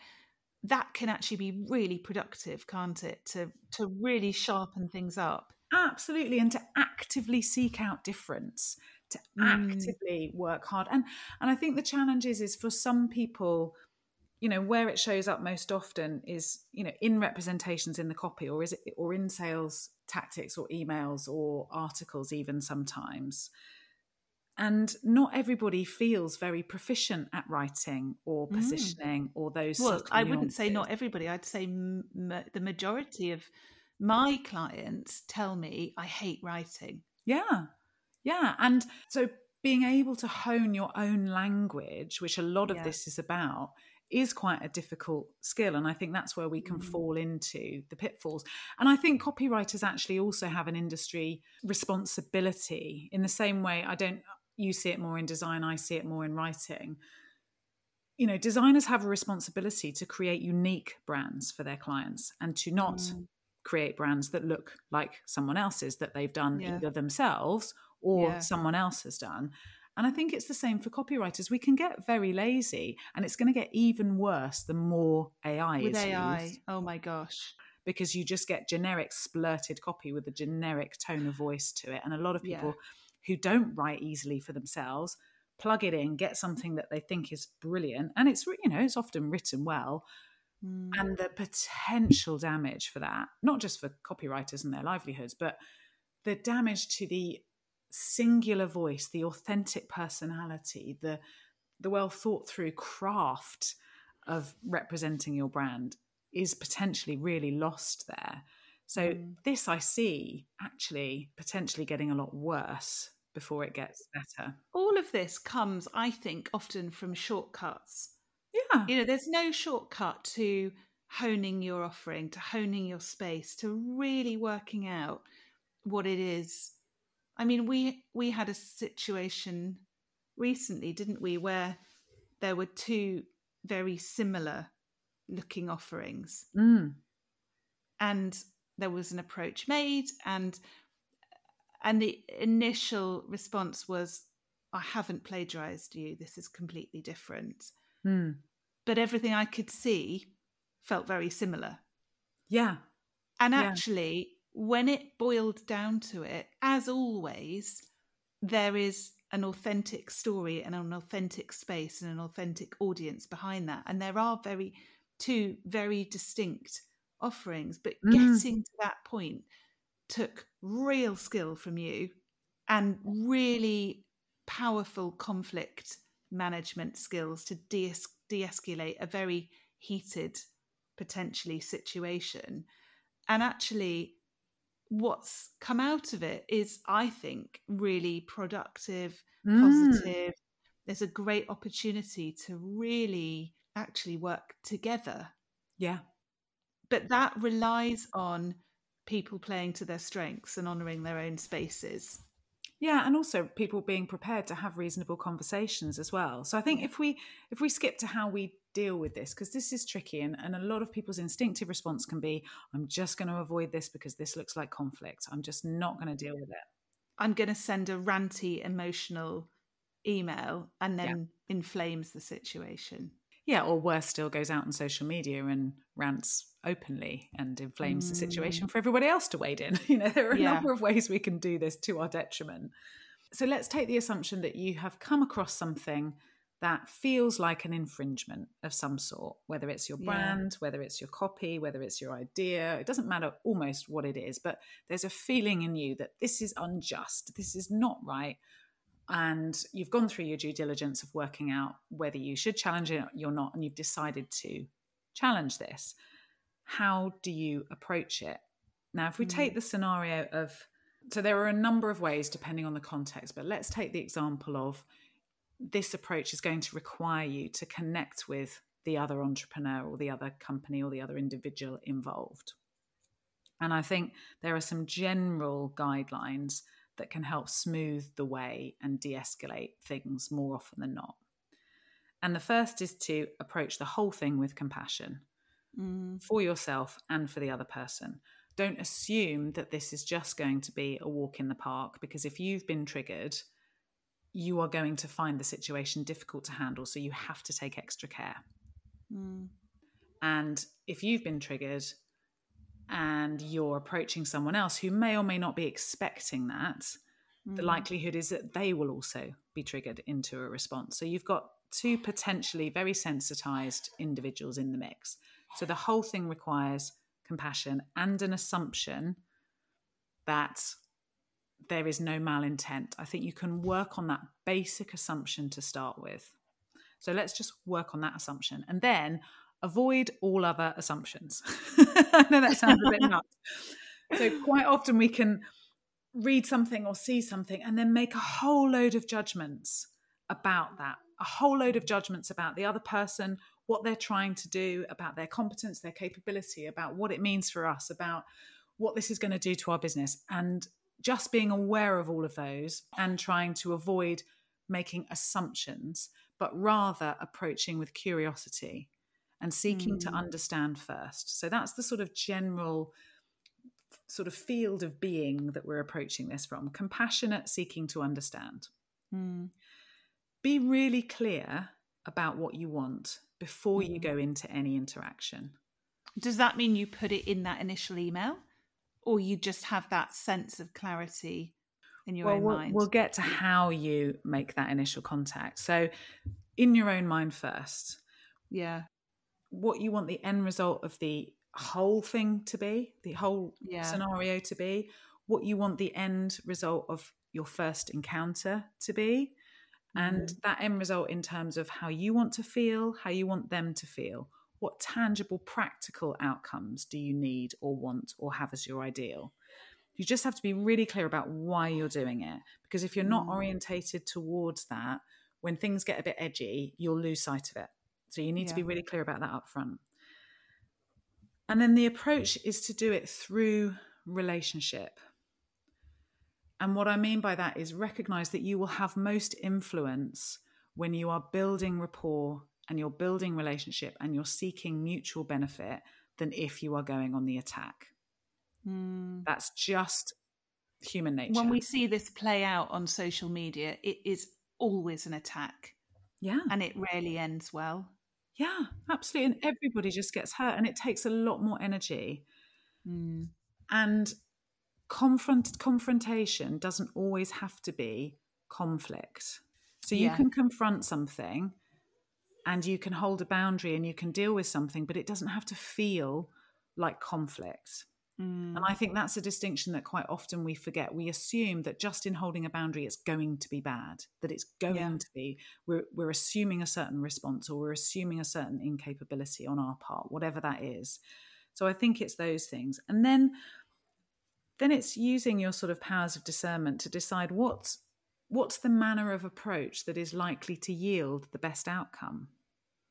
that can actually be really productive, can't it? To to really sharpen things up. Absolutely, and to actively seek out difference, to Mm. actively work hard. And and I think the challenge is is for some people, you know, where it shows up most often is, you know, in representations in the copy or is it or in sales tactics or emails or articles even sometimes. And not everybody feels very proficient at writing or Mm. positioning or those. Well, I wouldn't say not everybody. I'd say m- m- the majority of my clients tell me I hate writing. Yeah. Yeah. And so being able to hone your own language, which a lot of Yeah. this is about, is quite a difficult skill. And I think that's where we can Mm. fall into the pitfalls. And I think copywriters actually also have an industry responsibility in the same way I don't, you see it more in design, I see it more in writing. You know, designers have a responsibility to create unique brands for their clients and to not Mm. create brands that look like someone else's that they've done Yeah. either themselves or Yeah. someone else has done. And I think it's the same for copywriters. We can get very lazy, and it's going to get even worse the more AI With is AI, used oh my gosh. because you just get generic splurted copy with a generic tone of voice to it. And a lot of Yeah. Who don't write easily for themselves plug it in, get something that they think is brilliant, and it's you know it's often written well, Mm. and the potential damage for that, not just for copywriters and their livelihoods, but the damage to the singular voice, the authentic personality, the the well thought through craft of representing your brand is potentially really lost there. So Mm. this I see actually potentially getting a lot worse before it gets better. All of this comes, I think, often from shortcuts. Yeah. You know, there's no shortcut to honing your offering, to honing your space, to really working out what it is. I mean, we we had a situation recently, didn't we, where there were two very similar looking offerings Mm. and there was an approach made and and the initial response was I haven't plagiarized you. This is completely different. Mm. but everything I could see felt very similar. Yeah. And Yeah. actually, when it boiled down to it, as always, there is an authentic story and an authentic space and an authentic audience behind that. And there are very two very distinct offerings, but Mm. getting to that point took real skill from you and really powerful conflict management skills to de escalate a very heated, potentially situation. And actually, what's come out of it is, I think, really productive, Mm. positive. There's a great opportunity to really actually work together. Yeah. But that relies on people playing to their strengths and honouring their own spaces. Yeah, and also people being prepared to have reasonable conversations as well. So I think if we if we skip to how we deal with this, because this is tricky and, and a lot of people's instinctive response can be, I'm just going to avoid this because this looks like conflict. I'm just not going to deal with it. I'm going to send a ranty, emotional email and then inflames the situation. Yeah, or worse still, goes out on social media and rants openly and inflames the situation mm. for everybody else to wade in. [LAUGHS] You know, there are a Yeah. number of ways we can do this to our detriment. So let's take the assumption that you have come across something that feels like an infringement of some sort, whether it's your Yeah. brand, whether it's your copy, whether it's your idea. It doesn't matter almost what it is, but there's a feeling in you that this is unjust, this is not right. And you've gone through your due diligence of working out whether you should challenge it or not, and you've decided to challenge this. How do you approach it? Now, if we take mm. the scenario of, so there are a number of ways depending on the context, but let's take the example of this approach is going to require you to connect with the other entrepreneur or the other company or the other individual involved. And I think there are some general guidelines that can help smooth the way and de escalate things more often than not. And the first is to approach the whole thing with compassion Mm. for yourself and for the other person. Don't assume that this is just going to be a walk in the park because if you've been triggered, you are going to find the situation difficult to handle. So you have to take extra care. Mm. And if you've been triggered and you're approaching someone else who may or may not be expecting that, the Mm. likelihood is that they will also be triggered into a response. So you've got two potentially very sensitized individuals in the mix. So the whole thing requires compassion and an assumption that there is no malintent. I think you can work on that basic assumption to start with. So let's just work on that assumption and then avoid all other assumptions. [LAUGHS] I know that sounds a bit [LAUGHS] nuts. So quite often we can read something or see something and then make a whole load of judgments about that, a whole load of judgments about the other person, what they're trying to do, about their competence, their capability, about what it means for us, about what this is going to do to our business. And just being aware of all of those and trying to avoid making assumptions, but rather approaching with curiosity and seeking to Mm. understand first. So that's the sort of general sort of field of being that we're approaching this from compassionate, seeking to understand. Mm. Be really clear about what you want before you Mm. go into any interaction. Does that mean you put it in that initial email, or you just have that sense of clarity in your well, own we'll, mind? we'll get to how you make that initial contact. So, in your own mind first, yeah, what you want the end result of the whole thing to be, the whole Yeah. scenario to be, what you want the end result of your first encounter to be, and Mm-hmm. that end result in terms of how you want to feel, how you want them to feel. What tangible, practical outcomes do you need or want or have as your ideal? You just have to be really clear about why you're doing it. Because if you're not Mm. orientated towards that, when things get a bit edgy, you'll lose sight of it. So you need to be really clear about that up front. And then the approach is to do it through relationship. And what I mean by that is recognize that you will have most influence when you are building rapport and you're building relationship and you're seeking mutual benefit than if you are going on the attack. Mm. That's just human nature. when we see this play out on social media, it is always an attack, yeah. and it rarely ends well. Yeah, absolutely. And everybody just gets hurt and it takes a lot more energy. Mm. And confront confrontation doesn't always have to be conflict. So you Yeah. can confront something and you can hold a boundary and you can deal with something, but it doesn't have to feel like conflict. Mm. And I think that's a distinction that quite often we forget. We assume that just in holding a boundary, it's going to be bad, that it's going Yeah. to be, we're, we're assuming a certain response or we're assuming a certain incapability on our part, whatever that is. So I think it's those things. And then then it's using your sort of powers of discernment to decide what's what's the manner of approach that is likely to yield the best outcome.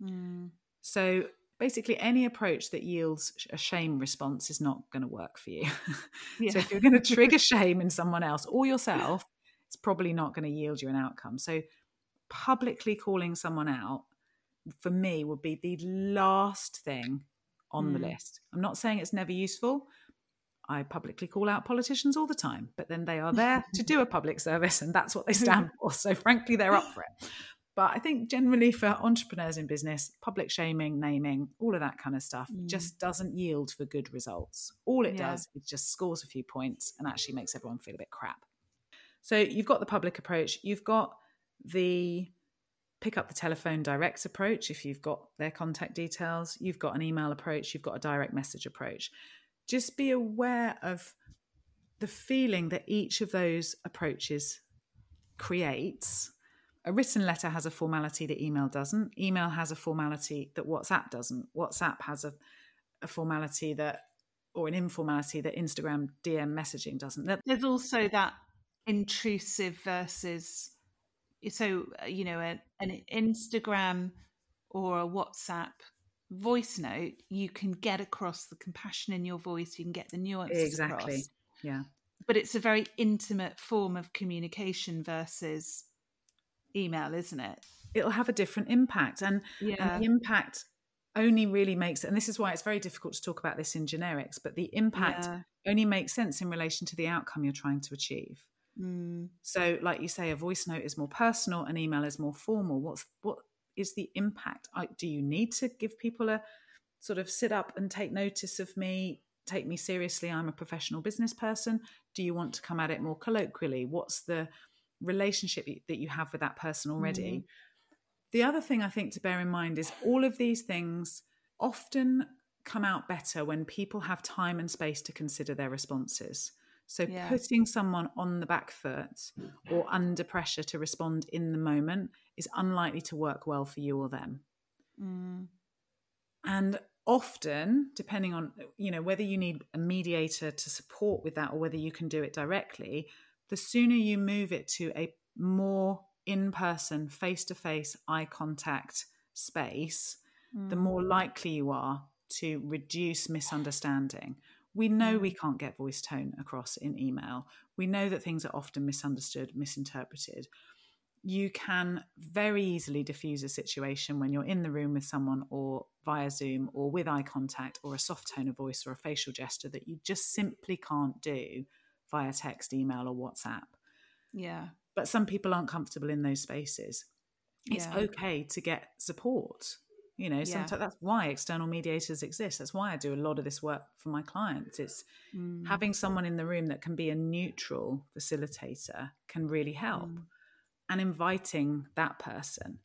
Mm. So basically, any approach that yields a shame response is not going to work for you. [LAUGHS] Yeah. so if you're going [LAUGHS] to trigger shame in someone else or yourself, it's probably not going to yield you an outcome. So publicly calling someone out for me would be the last thing on the Mm. list. I'm not saying it's never useful. I publicly call out politicians all the time, but then they are there to do a public service and that's what they stand [LAUGHS] for. So, frankly, they're up for it. But I think generally for entrepreneurs in business, public shaming, naming, all of that kind of stuff Mm. just doesn't yield for good results. All it Yeah. does is just scores a few points and actually makes everyone feel a bit crap. So, you've got the public approach, you've got the pick up the telephone direct approach if you've got their contact details, you've got an email approach, you've got a direct message approach. Just be aware of the feeling that each of those approaches creates. A written letter has a formality that email doesn't. Email has a formality that WhatsApp doesn't. WhatsApp has a, a formality that, or an informality that Instagram DM messaging doesn't. There's also that intrusive versus, so uh, you know, a, an Instagram or a WhatsApp voice note, you can get across the compassion in your voice, you can get the nuances exactly. across. Yeah. But it's a very intimate form of communication versus email, isn't it? it'll have a different impact. And, Yeah. and the impact only really makes, and this is why it's very difficult to talk about this in generics, but the impact Yeah. only makes sense in relation to the outcome you're trying to achieve. Mm. So, like you say, a voice note is more personal, an email is more formal. What's what is the impact? I, do you need to give people a sort of sit up and take notice of me, take me seriously? I'm a professional business person. Do you want to come at it more colloquially? What's the relationship that you have with that person already? The other thing I think to bear in mind is all of these things often come out better when people have time and space to consider their responses. So Yeah. putting someone on the back foot or under pressure to respond in the moment is unlikely to work well for you or them. Mm. And often, depending on you know whether you need a mediator to support with that or whether you can do it directly, the sooner you move it to a more in-person, face-to-face, eye contact space, the Mm. more likely you are to reduce misunderstanding. We know we can't get voice tone across in email. We know that things are often misunderstood, misinterpreted. You can very easily diffuse a situation when you're in the room with someone or via Zoom or with eye contact or a soft tone of voice or a facial gesture that you just simply can't do via text, email, or WhatsApp. Yeah. But some people aren't comfortable in those spaces. It's Yeah. okay to get support. You know, Yeah. sometimes that's why external mediators exist. That's why I do a lot of this work for my clients. It's Mm. having someone in the room that can be a neutral facilitator can really help Mm. and inviting that person.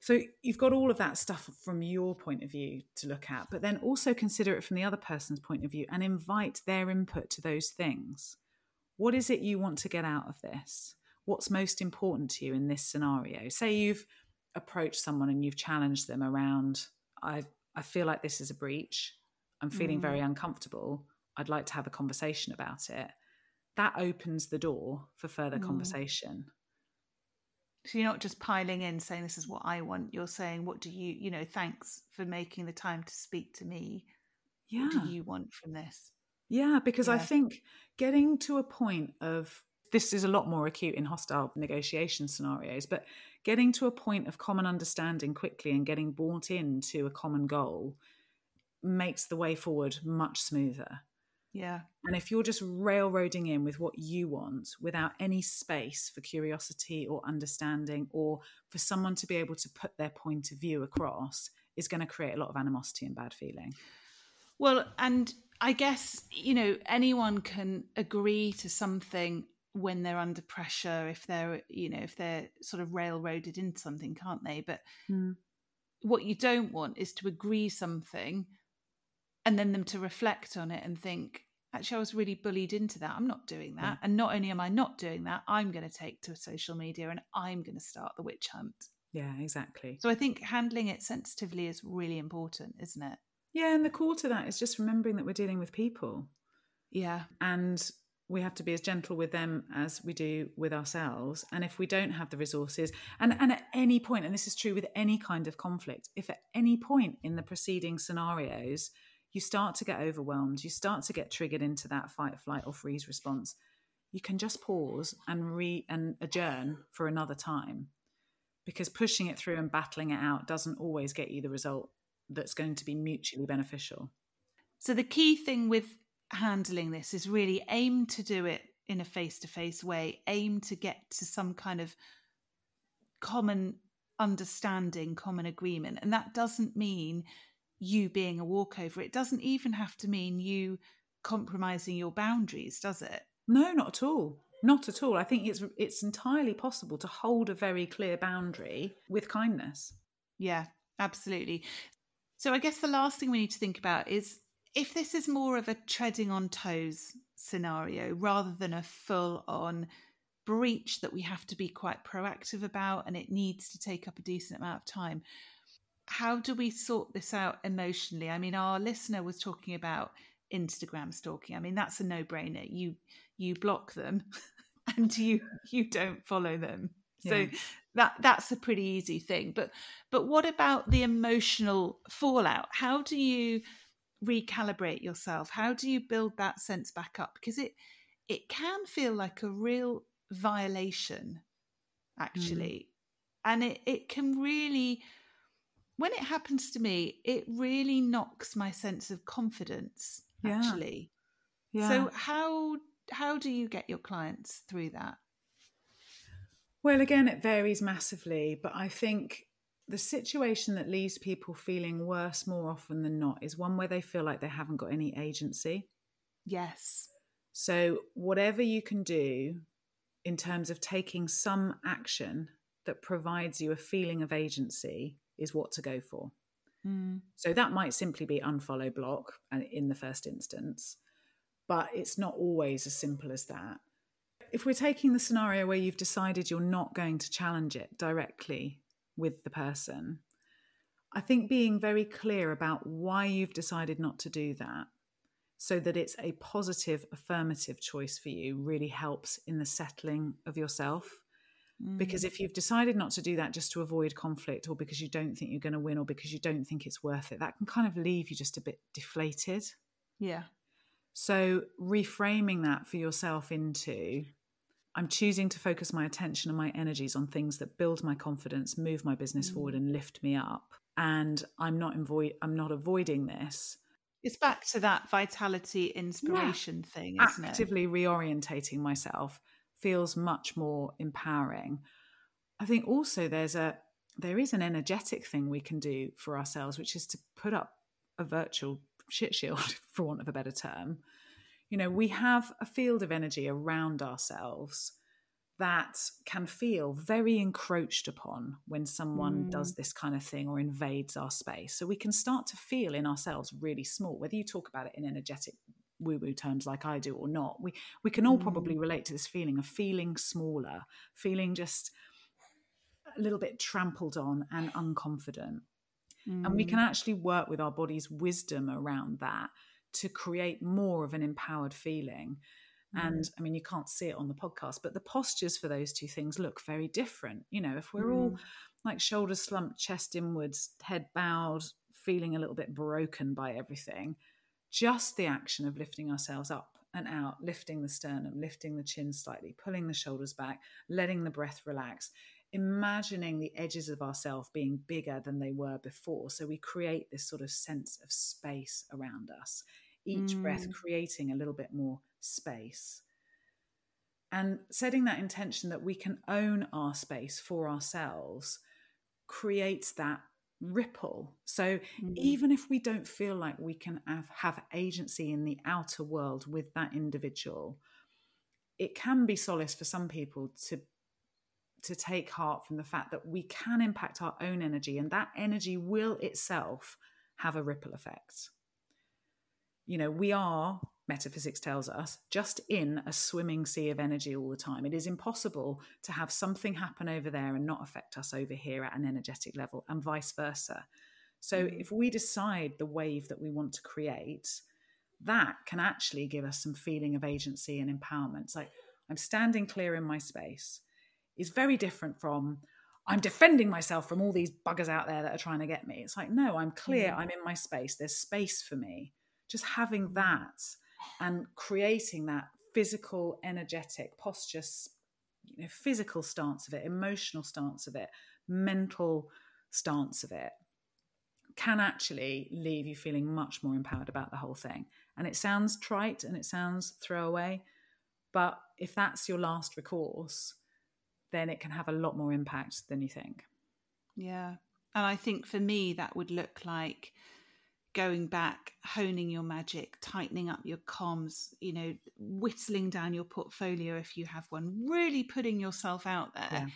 So you've got all of that stuff from your point of view to look at, but then also consider it from the other person's point of view and invite their input to those things. What is it you want to get out of this? What's most important to you in this scenario? Say you've approached someone and you've challenged them around, I, I feel like this is a breach. I'm feeling Mm. very uncomfortable. I'd like to have a conversation about it. That opens the door for further Mm. conversation. So you're not just piling in saying this is what I want. You're saying what do you, you know, thanks for making the time to speak to me. Yeah. What do you want from this? Yeah, because I think getting to a point of this is a lot more acute in hostile negotiation scenarios, but getting to a point of common understanding quickly and getting bought into a common goal makes the way forward much smoother. Yeah. And if you're just railroading in with what you want without any space for curiosity or understanding or for someone to be able to put their point of view across, is going to create a lot of animosity and bad feeling. Well, and I guess, you know, anyone can agree to something when they're under pressure, if they're, you know, if they're sort of railroaded into something, can't they? But hmm. what you don't want is to agree something and then them to reflect on it and think, actually, I was really bullied into that. I'm not doing that. Yeah. And not only am I not doing that, I'm going to take to social media and I'm going to start the witch hunt. Yeah, exactly. So I think handling it sensitively is really important, isn't it? Yeah, and the core to that is just remembering that we're dealing with people Yeah. and we have to be as gentle with them as we do with ourselves. And if we don't have the resources, and, and at any point, and this is true with any kind of conflict, if at any point in the preceding scenarios you start to get overwhelmed, you start to get triggered into that fight, flight, or freeze response, you can just pause and re and adjourn for another time. Because pushing it through and battling it out doesn't always get you the result that's going to be mutually beneficial. So the key thing with handling this is really aim to do it in a face to face way, aim to get to some kind of common understanding, common agreement. And that doesn't mean you being a walkover. It doesn't even have to mean you compromising your boundaries, does it? No, not at all. Not at all. I think it's it's entirely possible to hold a very clear boundary with kindness. Yeah, absolutely. So I guess the last thing we need to think about is if this is more of a treading on toes scenario rather than a full on breach that we have to be quite proactive about and it needs to take up a decent amount of time. How do we sort this out emotionally? I mean, our listener was talking about Instagram stalking. I mean, that's a no-brainer. You you block them [LAUGHS] and you you don't follow them. So Yeah. That that's a pretty easy thing. But but what about the emotional fallout? How do you recalibrate yourself? How do you build that sense back up? Because it it can feel like a real violation, hmm. actually, and it, it can really when it happens to me it really knocks my sense of confidence Yeah. actually Yeah. so how how do you get your clients through that Well, again, it varies massively, but I think the situation that leaves people feeling worse more often than not is one where they feel like they haven't got any agency. yes So, whatever you can do in terms of taking some action that provides you a feeling of agency is what to go for. mm. So, that might simply be unfollow block uh, in the first instance, but it's not always as simple as that. If we're taking the scenario where you've decided you're not going to challenge it directly with the person, I think being very clear about why you've decided not to do that so that it's a positive, affirmative choice for you really helps in the settling of yourself. Because mm. if you've decided not to do that just to avoid conflict or because you don't think you're going to win or because you don't think it's worth it, that can kind of leave you just a bit deflated. yeah So, reframing that for yourself into I'm choosing to focus my attention and my energies on things that build my confidence, move my business forward, mm. and lift me up. And I'm not avoid I'm not avoiding this. it's back to that vitality inspiration thing isn't it Actively reorientating myself feels much more empowering. I think also there's a there is an energetic thing we can do for ourselves, which is to put up a virtual shit shield, [LAUGHS] for want of a better term. You know, we have a field of energy around ourselves that can feel very encroached upon when someone does mm. this kind of thing or invades our space. So we can start to feel in ourselves really small, whether you talk about it in energetic woo woo terms like I do or not. We we can all probably mm. relate to this feeling of feeling smaller, feeling just a little bit trampled on and unconfident. And we can mm. actually work with our body's wisdom around that to create more of an empowered feeling. And mm-hmm. I mean, you can't see it on the podcast, but the postures for those two things look very different. You know, if we're all mm-hmm. like shoulders slumped, chest inwards, head bowed, feeling a little bit broken by everything, just the action of lifting ourselves up and out, lifting the sternum, lifting the chin slightly, pulling the shoulders back, letting the breath relax, imagining the edges of ourselves being bigger than they were before. So we create this sort of sense of space around us, each breath mm. creating a little bit more space. And setting that intention that we can own our space for ourselves creates that ripple. So mm. even if we don't feel like we can have, have agency in the outer world with that individual, it can be solace for some people to to take heart from the fact that we can impact our own energy and that energy will itself have a ripple effect. You know, we are, metaphysics tells us, just in a swimming sea of energy all the time. It is impossible to have something happen over there and not affect us over here at an energetic level, and vice versa. So, mm. if we decide the wave that we want to create, that can actually give us some feeling of agency and empowerment. It's like, I'm standing clear in my space is very different from I'm defending myself from all these buggers out there that are trying to get me. It's like, no, I'm clear. Mm. I'm in my space. There's space for me. Just having that and creating that physical, energetic posture, you know, physical stance of it, emotional stance of it, mental stance of it can actually leave you feeling much more empowered about the whole thing. And it sounds trite and it sounds throwaway, but if that's your last recourse, then it can have a lot more impact than you think. Yeah. And I think for me, that would look like going back, honing your magic, tightening up your comms, you know, whittling down your portfolio if you have one, really putting yourself out there Yeah.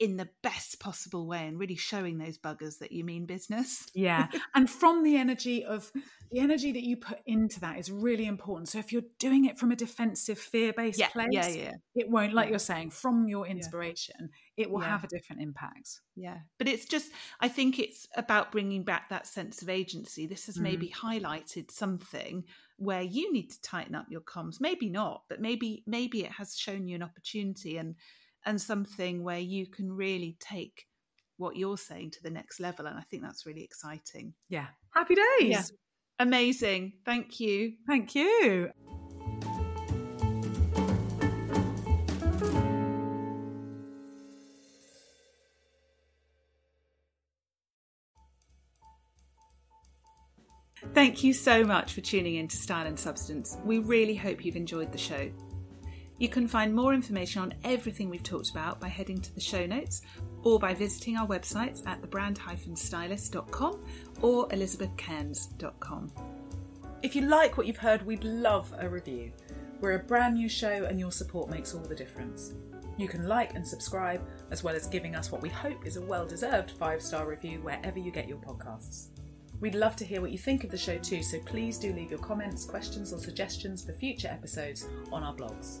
In the best possible way and really showing those buggers that you mean business. [LAUGHS] Yeah. and from the energy of the energy that you put into that is really important. So if you're doing it from a defensive, fear based Yeah, place, yeah, yeah. it won't, like Yeah. you're saying, from your inspiration, it will Yeah. have a different impact. Yeah. But it's just, I think it's about bringing back that sense of agency. This has maybe mm-hmm. highlighted something where you need to tighten up your comms. Maybe not, but maybe, maybe it has shown you an opportunity and, and something where you can really take what you're saying to the next level. And I think that's really exciting. Yeah. Happy days. Yeah. Amazing. Thank you. Thank you. Thank you so much for tuning in to Style and Substance. We really hope you've enjoyed the show. You can find more information on everything we've talked about by heading to the show notes or by visiting our websites at thebrand-stylist.com or elizabethcairns.com. If you like what you've heard, we'd love a review. We're a brand new show and your support makes all the difference. You can like and subscribe, as well as giving us what we hope is a well deserved five star review wherever you get your podcasts. We'd love to hear what you think of the show too, so please do leave your comments, questions, or suggestions for future episodes on our blogs.